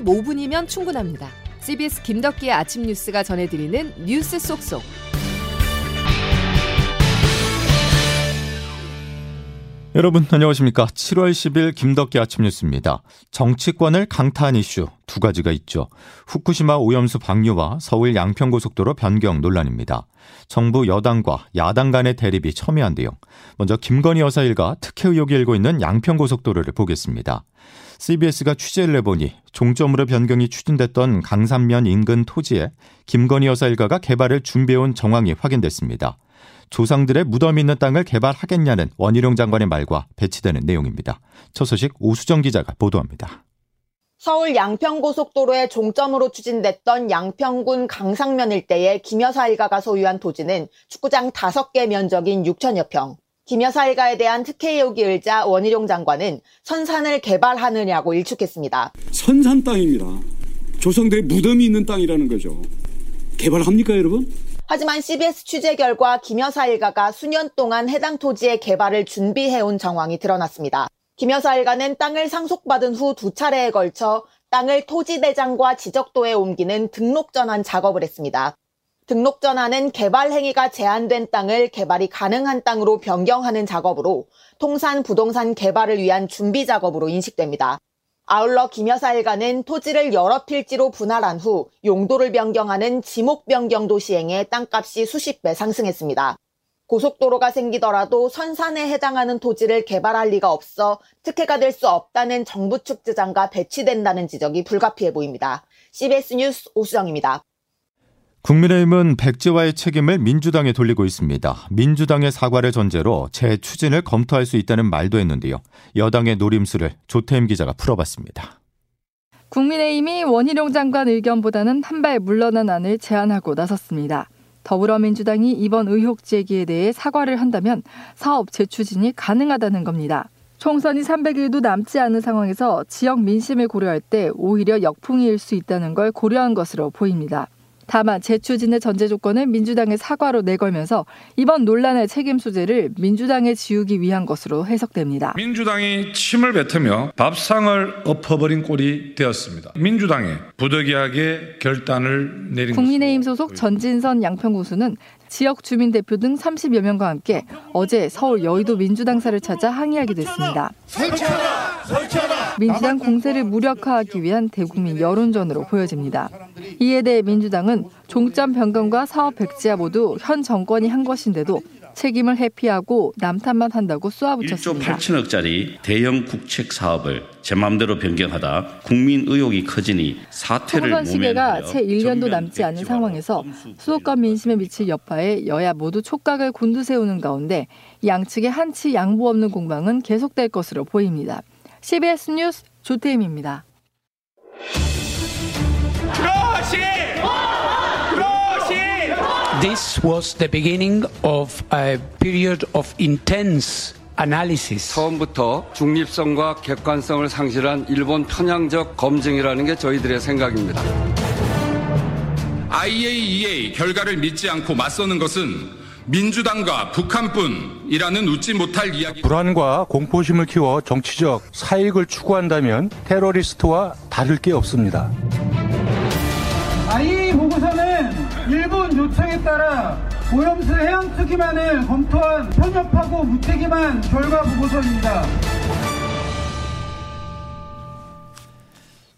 15분이면 충분합니다. CBS 김덕기의 아침 뉴스가 전해드리는 뉴스 속속. 여러분 안녕하십니까. 7월 10일 김덕기 아침 뉴스입니다. 정치권을 강타한 이슈 두 가지가 있죠. 후쿠시마 오염수 방류와 서울 양평고속도로 변경 논란입니다. 정부 여당과 야당 간의 대립이 첨예한 데요. 먼저 김건희 여사 일가 특혜 의혹이 일고 있는 양평고속도로를 보겠습니다. CBS가 취재를 해보니 종점으로 변경이 추진됐던 강산면 인근 토지에 김건희 여사 일가가 개발을 준비해온 정황이 확인됐습니다. 조상들의 무덤이 있는 땅을 개발하겠냐는 원희룡 장관의 말과 배치되는 내용입니다. 첫 소식 오수정 기자가 보도합니다. 서울 양평고속도로의 종점으로 추진됐던 양평군 강상면 일대의 김여사 일가가 소유한 토지는 축구장 5개 면적인 6천여 평. 김여사 일가에 대한 특혜 의혹이 일자 원희룡 장관은 선산을 개발하느냐고 일축했습니다. 선산 땅입니다. 조상들의 무덤이 있는 땅이라는 거죠. 개발합니까 여러분? 하지만 CBS 취재 결과 김여사 일가가 수년 동안 해당 토지의 개발을 준비해온 정황이 드러났습니다. 김여사 일가는 땅을 상속받은 후 두 차례에 걸쳐 땅을 토지대장과 지적도에 옮기는 등록 전환 작업을 했습니다. 등록 전환은 개발 행위가 제한된 땅을 개발이 가능한 땅으로 변경하는 작업으로 통산 부동산 개발을 위한 준비 작업으로 인식됩니다. 아울러 김 여사 일가는 토지를 여러 필지로 분할한 후 용도를 변경하는 지목 변경도 시행해 땅값이 수십 배 상승했습니다. 고속도로가 생기더라도 선산에 해당하는 토지를 개발할 리가 없어 특혜가 될 수 없다는 정부 측 주장과 배치된다는 지적이 불가피해 보입니다. CBS 뉴스 오수정입니다. 국민의힘은 백지화의 책임을 민주당에 돌리고 있습니다. 민주당의 사과를 전제로 재추진을 검토할 수 있다는 말도 했는데요. 여당의 노림수를 조태임 기자가 풀어봤습니다. 국민의힘이 원희룡 장관 의견보다는 한 발 물러난 안을 제안하고 나섰습니다. 더불어민주당이 이번 의혹 제기에 대해 사과를 한다면 사업 재추진이 가능하다는 겁니다. 총선이 300일도 남지 않은 상황에서 지역 민심을 고려할 때 오히려 역풍이 일 수 있다는 걸 고려한 것으로 보입니다. 다만 재추진의 전제 조건을 민주당의 사과로 내걸면서 이번 논란의 책임 소재를 민주당에 지우기 위한 것으로 해석됩니다. 민주당이 침을 뱉으며 밥상을 엎어버린 꼴이 되었습니다. 민주당의 부득이하게 결단을 내린 국민의힘 소속 전진선 양평구수는 지역 주민 대표 등 30여 명과 함께 어제 서울 여의도 민주당사를 찾아 항의하게 됐습니다. 민주당 공세를 무력화하기 위한 대국민 여론전으로 보여집니다. 이에 대해 민주당은 종점 변경과 사업 백지화 모두 현 정권이 한 것인데도 책임을 회피하고 남탓만 한다고 쏘아붙였습니다. 1조 8천억짜리 대형 국책 사업을 제 마음대로 변경하다 국민 의혹이 커지니 사퇴를 총선 시계가 채 1년도 남지 않은 상황에서 수도권 민심에 미칠 여파에 여야 모두 촉각을 곤두세우는 가운데 양측의 한치 양보 없는 공방은 계속될 것으로 보입니다. CBS 뉴스 조태임입니다. This was the beginning of a period of intense analysis. 처음부터 중립성과 객관성을 상실한 일본 편향적 검증이라는 게 저희들의 생각입니다. IAEA 결과를 믿지 않고 맞서는 것은 민주당과 북한뿐이라는 웃지 못할 이야기. 불안과 공포심을 키워 정치적 사익을 추구한다면 테러리스트와 다를 게 없습니다. IAEA 보고서는 일본 요청에 따라 오염수 해양 특기만을 검토한 편협하고 무책임한 결과 보고서입니다.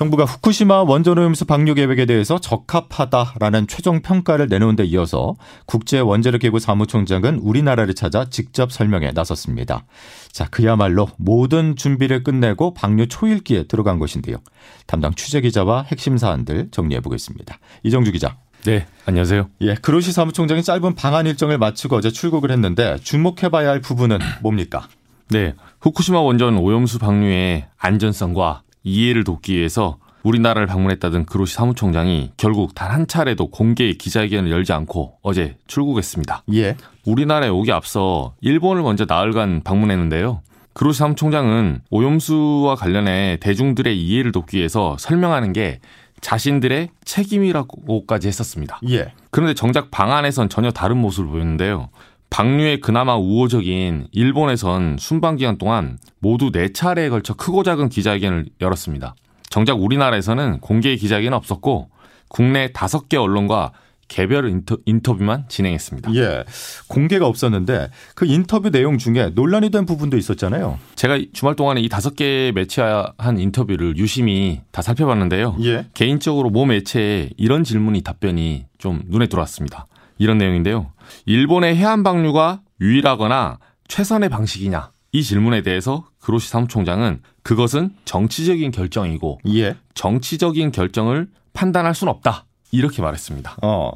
정부가 후쿠시마 원전오염수 방류 계획에 대해서 적합하다라는 최종 평가를 내놓은 데 이어서 국제 원자력 기구 사무총장은 우리나라를 찾아 직접 설명에 나섰습니다. 자, 그야말로 모든 준비를 끝내고 방류 초일기에 들어간 것인데요. 담당 취재 기자와 핵심 사안들 정리해 보겠습니다. 이정주 기자. 네, 안녕하세요. 예, 그로시 사무총장이 짧은 방한 일정을 마치고 어제 출국을 했는데 주목해봐야 할 부분은 뭡니까? 네, 후쿠시마 원전 오염수 방류의 안전성과 이해를 돕기 위해서 우리나라를 방문했다던 그로시 사무총장이 결국 단 한 차례도 공개 기자회견을 열지 않고 어제 출국했습니다. 예. 우리나라에 오기 앞서 일본을 먼저 나흘간 방문했는데요. 그로시 사무총장은 오염수와 관련해 대중들의 이해를 돕기 위해서 설명하는 게 자신들의 책임이라고까지 했었습니다. 예. 그런데 정작 방안에선 전혀 다른 모습을 보였는데요. 방류에 그나마 우호적인 일본에선 순방 기간 동안 모두 네 차례에 걸쳐 크고 작은 기자회견을 열었습니다. 정작 우리나라에서는 공개 기자회견은 없었고 국내 다섯 개 언론과 개별 인터, 인터뷰만 진행했습니다. 예. 공개가 없었는데 그 인터뷰 내용 중에 논란이 된 부분도 있었잖아요. 제가 주말 동안에 이 다섯 개 매체한 인터뷰를 유심히 다 살펴봤는데요. 예. 개인적으로 모 매체에 이런 질문이 답변이 좀 눈에 들어왔습니다. 이런 내용인데요. 일본의 해안 방류가 유일하거나 최선의 방식이냐? 이 질문에 대해서 그로시 사무총장은 그것은 정치적인 결정이고 예. 정치적인 결정을 판단할 수는 없다. 이렇게 말했습니다. 어,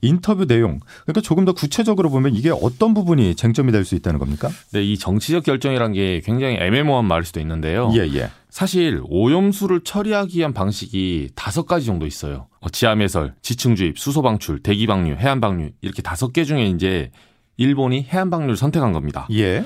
인터뷰 내용. 그러니까 조금 더 구체적으로 보면 이게 어떤 부분이 쟁점이 될 수 있다는 겁니까? 네, 이 정치적 결정이란 게 굉장히 애매모호한 말일 수도 있는데요. 예, 예. 사실 오염수를 처리하기 위한 방식이 다섯 가지 정도 있어요. 어, 지하매설, 지층주입, 수소방출, 대기방류, 해안방류 이렇게 다섯 개 중에 이제 일본이 해안방류를 선택한 겁니다. 예.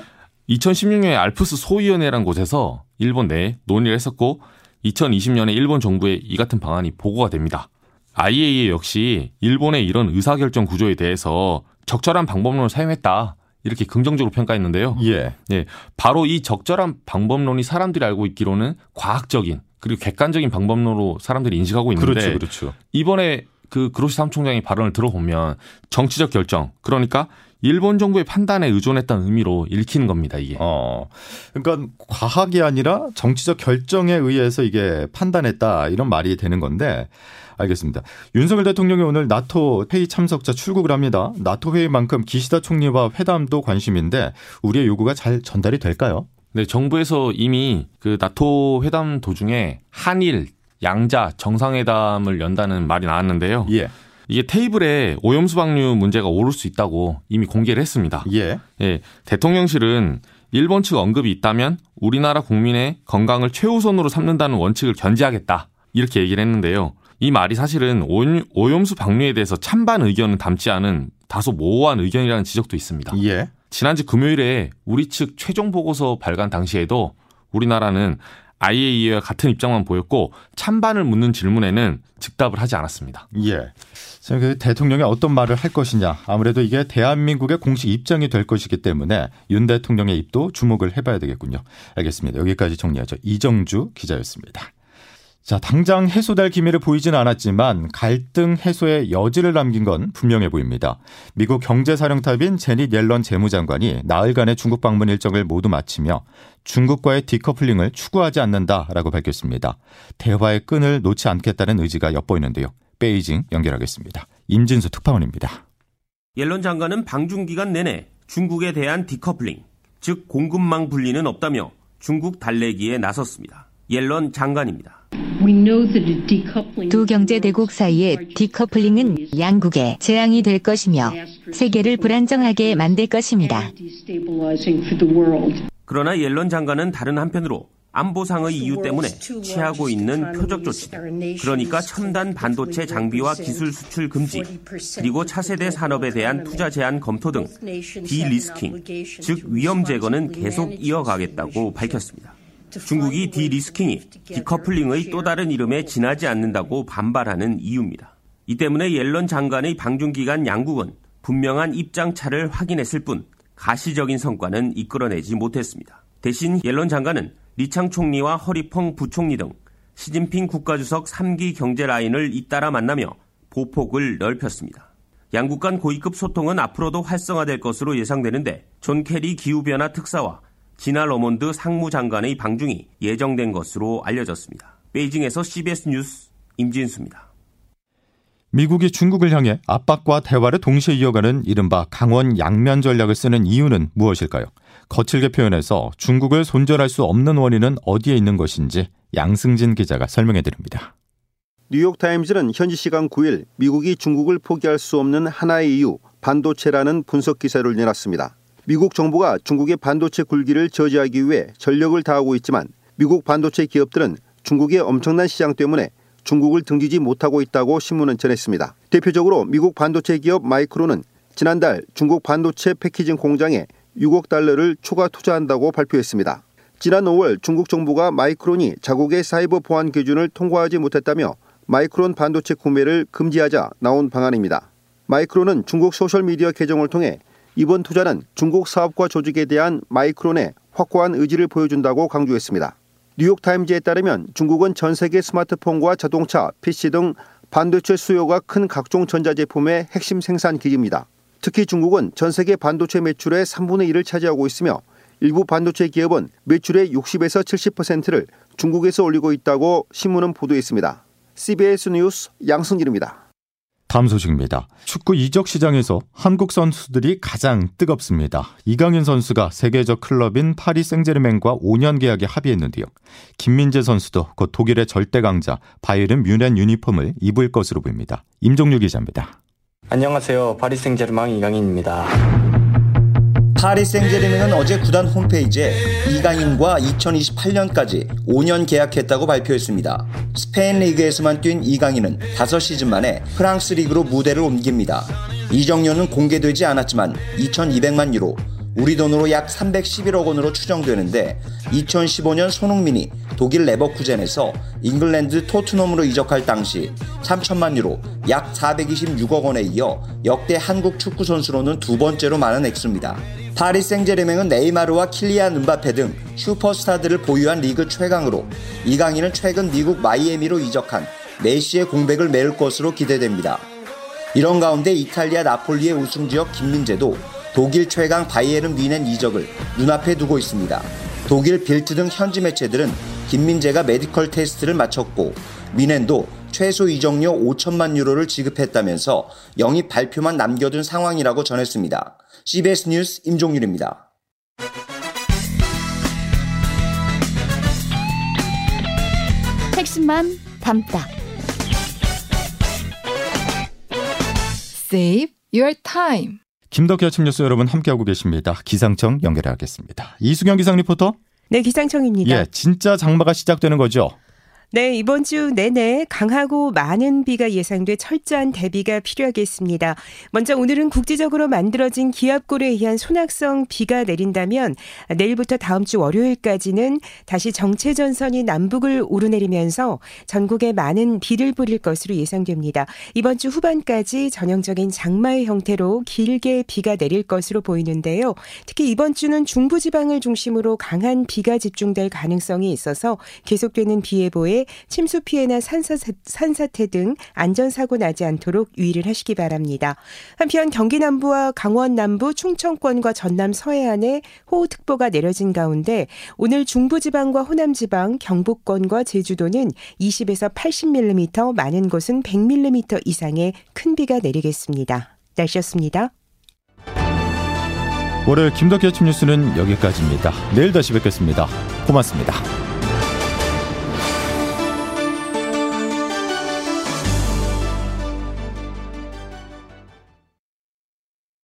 2016년에 알프스 소위원회란 곳에서 일본 내에 논의를 했었고 2020년에 일본 정부에 이 같은 방안이 보고가 됩니다. IAEA 역시 일본의 이런 의사결정 구조에 대해서 적절한 방법론을 사용했다. 이렇게 긍정적으로 평가했는데요. 예. 예. 바로 이 적절한 방법론이 사람들이 알고 있기로는 과학적인 그리고 객관적인 방법론으로 사람들이 인식하고 있는데 그렇죠. 그렇죠. 이번에 그 그로시 사무총장의 발언을 들어보면 정치적 결정 그러니까 일본 정부의 판단에 의존했다는 의미로 읽히는 겁니다, 이게. 어. 그러니까 과학이 아니라 정치적 결정에 의해서 이게 판단했다 이런 말이 되는 건데 알겠습니다. 윤석열 대통령이 오늘 나토 회의 참석자 출국을 합니다. 나토 회의만큼 기시다 총리와 회담도 관심인데 우리의 요구가 잘 전달이 될까요? 네, 정부에서 이미 그 나토 회담 도중에 한일 양자 정상회담을 연다는 말이 나왔는데요. 예. 이게 테이블에 오염수 방류 문제가 오를 수 있다고 이미 공개를 했습니다. 예. 예. 대통령실은 일본 측 언급이 있다면 우리나라 국민의 건강을 최우선으로 삼는다는 원칙을 견지하겠다. 이렇게 얘기를 했는데요. 이 말이 사실은 오염수 방류에 대해서 찬반 의견은 담지 않은 다소 모호한 의견이라는 지적도 있습니다. 예. 지난주 금요일에 우리 측 최종 보고서 발간 당시에도 우리나라는 IAEA와 같은 입장만 보였고 찬반을 묻는 질문에는 즉답을 하지 않았습니다. 예. 그 대통령이 어떤 말을 할 것이냐. 아무래도 이게 대한민국의 공식 입장이 될 것이기 때문에 윤 대통령의 입도 주목을 해봐야 되겠군요. 알겠습니다. 여기까지 정리하죠. 이정주 기자였습니다. 자, 당장 해소될 기미를 보이지는 않았지만 갈등 해소의 여지를 남긴 건 분명해 보입니다. 미국 경제사령탑인 제닛 옐런 재무장관이 나흘간의 중국 방문 일정을 모두 마치며 중국과의 디커플링을 추구하지 않는다라고 밝혔습니다. 대화의 끈을 놓지 않겠다는 의지가 엿보이는데요. 베이징 연결하겠습니다. 임진수 특파원입니다. 옐런 장관은 방중 기간 내내 중국에 대한 디커플링, 즉 공급망 분리는 없다며 중국 달래기에 나섰습니다. 옐런 장관입니다. 두 경제 대국 사이의 디커플링은 양국의 재앙이 될 것이며 세계를 불안정하게 만들 것입니다. 그러나 옐런 장관은 다른 한편으로 안보상의 이유 때문에 취하고 있는 표적 조치들, 그러니까 첨단 반도체 장비와 기술 수출 금지, 그리고 차세대 산업에 대한 투자 제한 검토 등 de-risking, 즉 위험 제거는 계속 이어가겠다고 밝혔습니다. 중국이 de-risking이 decoupling의 또 다른 이름에 지나지 않는다고 반발하는 이유입니다. 이 때문에 옐런 장관의 방중 기간 양국은 분명한 입장차를 확인했을 뿐 가시적인 성과는 이끌어내지 못했습니다. 대신 옐런 장관은 리창 총리와 허리펑 부총리 등 시진핑 국가주석 3기 경제 라인을 잇따라 만나며 보폭을 넓혔습니다. 양국 간 고위급 소통은 앞으로도 활성화될 것으로 예상되는데 존 케리 기후변화 특사와 지나 러몬도 상무장관의 방중이 예정된 것으로 알려졌습니다. 베이징에서 CBS 뉴스 임진수입니다. 미국이 중국을 향해 압박과 대화를 동시에 이어가는 이른바 강온 양면 전략을 쓰는 이유는 무엇일까요? 거칠게 표현해서 중국을 손절할 수 없는 원인은 어디에 있는 것인지 양승진 기자가 설명해 드립니다. 뉴욕타임즈는 현지 시간 9일 미국이 중국을 포기할 수 없는 하나의 이유 반도체라는 분석 기사를 내놨습니다. 미국 정부가 중국의 반도체 굴기를 저지하기 위해 전력을 다하고 있지만 미국 반도체 기업들은 중국의 엄청난 시장 때문에 중국을 등지지 못하고 있다고 신문은 전했습니다. 대표적으로 미국 반도체 기업 마이크론은 지난달 중국 반도체 패키징 공장에 6억 달러를 추가 투자한다고 발표했습니다. 지난 5월 중국 정부가 마이크론이 자국의 사이버 보안 기준을 통과하지 못했다며 마이크론 반도체 구매를 금지하자 나온 방안입니다. 마이크론은 중국 소셜미디어 계정을 통해 이번 투자는 중국 사업과 조직에 대한 마이크론의 확고한 의지를 보여준다고 강조했습니다. 뉴욕타임즈에 따르면 중국은 전 세계 스마트폰과 자동차, PC 등 반도체 수요가 큰 각종 전자제품의 핵심 생산 기지입니다. 특히 중국은 전 세계 반도체 매출의 3분의 1을 차지하고 있으며 일부 반도체 기업은 매출의 60에서 70%를 중국에서 올리고 있다고 신문은 보도했습니다. CBS 뉴스 양승길입니다. 다음 소식입니다. 축구 이적 시장에서 한국 선수들이 가장 뜨겁습니다. 이강인 선수가 세계적 클럽인 파리 생제르맹과 5년 계약에 합의했는데요. 김민재 선수도 곧 독일의 절대 강자 바이에른 뮌헨 유니폼을 입을 것으로 보입니다. 임종유 기자입니다. 안녕하세요. 파리 생제르맹 이강인입니다. 파리 생제르맹은 어제 구단 홈페이지에 이강인과 2028년까지 5년 계약했다고 발표했습니다. 스페인 리그에서만 뛴 이강인은 5시즌 만에 프랑스 리그로 무대를 옮깁니다. 이적료는 공개되지 않았지만 2,200만 유로, 우리 돈으로 약 311억 원으로 추정되는데 2015년 손흥민이 독일 레버쿠젠에서 잉글랜드 토트넘으로 이적할 당시 3천만 유로 약 426억 원에 이어 역대 한국 축구 선수로는 두 번째로 많은 액수입니다. 파리 생제르맹은 네이마르와 킬리안 음바페 등 슈퍼스타들을 보유한 리그 최강으로 이강인은 최근 미국 마이애미로 이적한 메시의 공백을 메울 것으로 기대됩니다. 이런 가운데 이탈리아 나폴리의 우승 주역 김민재도 독일 최강 바이에른 뮌헨 이적을 눈앞에 두고 있습니다. 독일 빌트 등 현지 매체들은 김민재가 medical test를 마쳤고 뮌헨도 최소 이적료 5천만 유로를 지급했다면서 영입 발표만 남겨둔 상황이라고 전했습니다. CBS 뉴스 임종률입니다. 핵심만 담다. Save your time. 김덕기 아침 뉴스 여러분 함께하고 계십니다. 기상청 연결하겠습니다. 이수경 기상 리포터. 네, 기상청입니다. 예, 진짜 장마가 시작되는 거죠. 네, 이번 주 내내 강하고 많은 비가 예상돼 철저한 대비가 필요하겠습니다. 먼저 오늘은 국지적으로 만들어진 기압골에 의한 소낙성 비가 내린다면 내일부터 다음 주 월요일까지는 다시 정체 전선이 남북을 오르내리면서 전국에 많은 비를 뿌릴 것으로 예상됩니다. 이번 주 후반까지 전형적인 장마의 형태로 길게 비가 내릴 것으로 보이는데요. 특히 이번 주는 중부 지방을 중심으로 강한 비가 집중될 가능성이 있어서 계속되는 비 예보에 침수 피해나 산사태, 산사태 등 안전사고 나지 않도록 유의를 하시기 바랍니다. 한편 경기 남부와 강원 남부, 충청권과 전남 서해안에 호우특보가 내려진 가운데 오늘 중부지방과 호남지방, 경북권과 제주도는 20에서 80mm, 많은 곳은 100mm 이상의 큰 비가 내리겠습니다. 날씨였습니다. 월요일 김덕기 아침 뉴스는 여기까지입니다. 내일 다시 뵙겠습니다. 고맙습니다.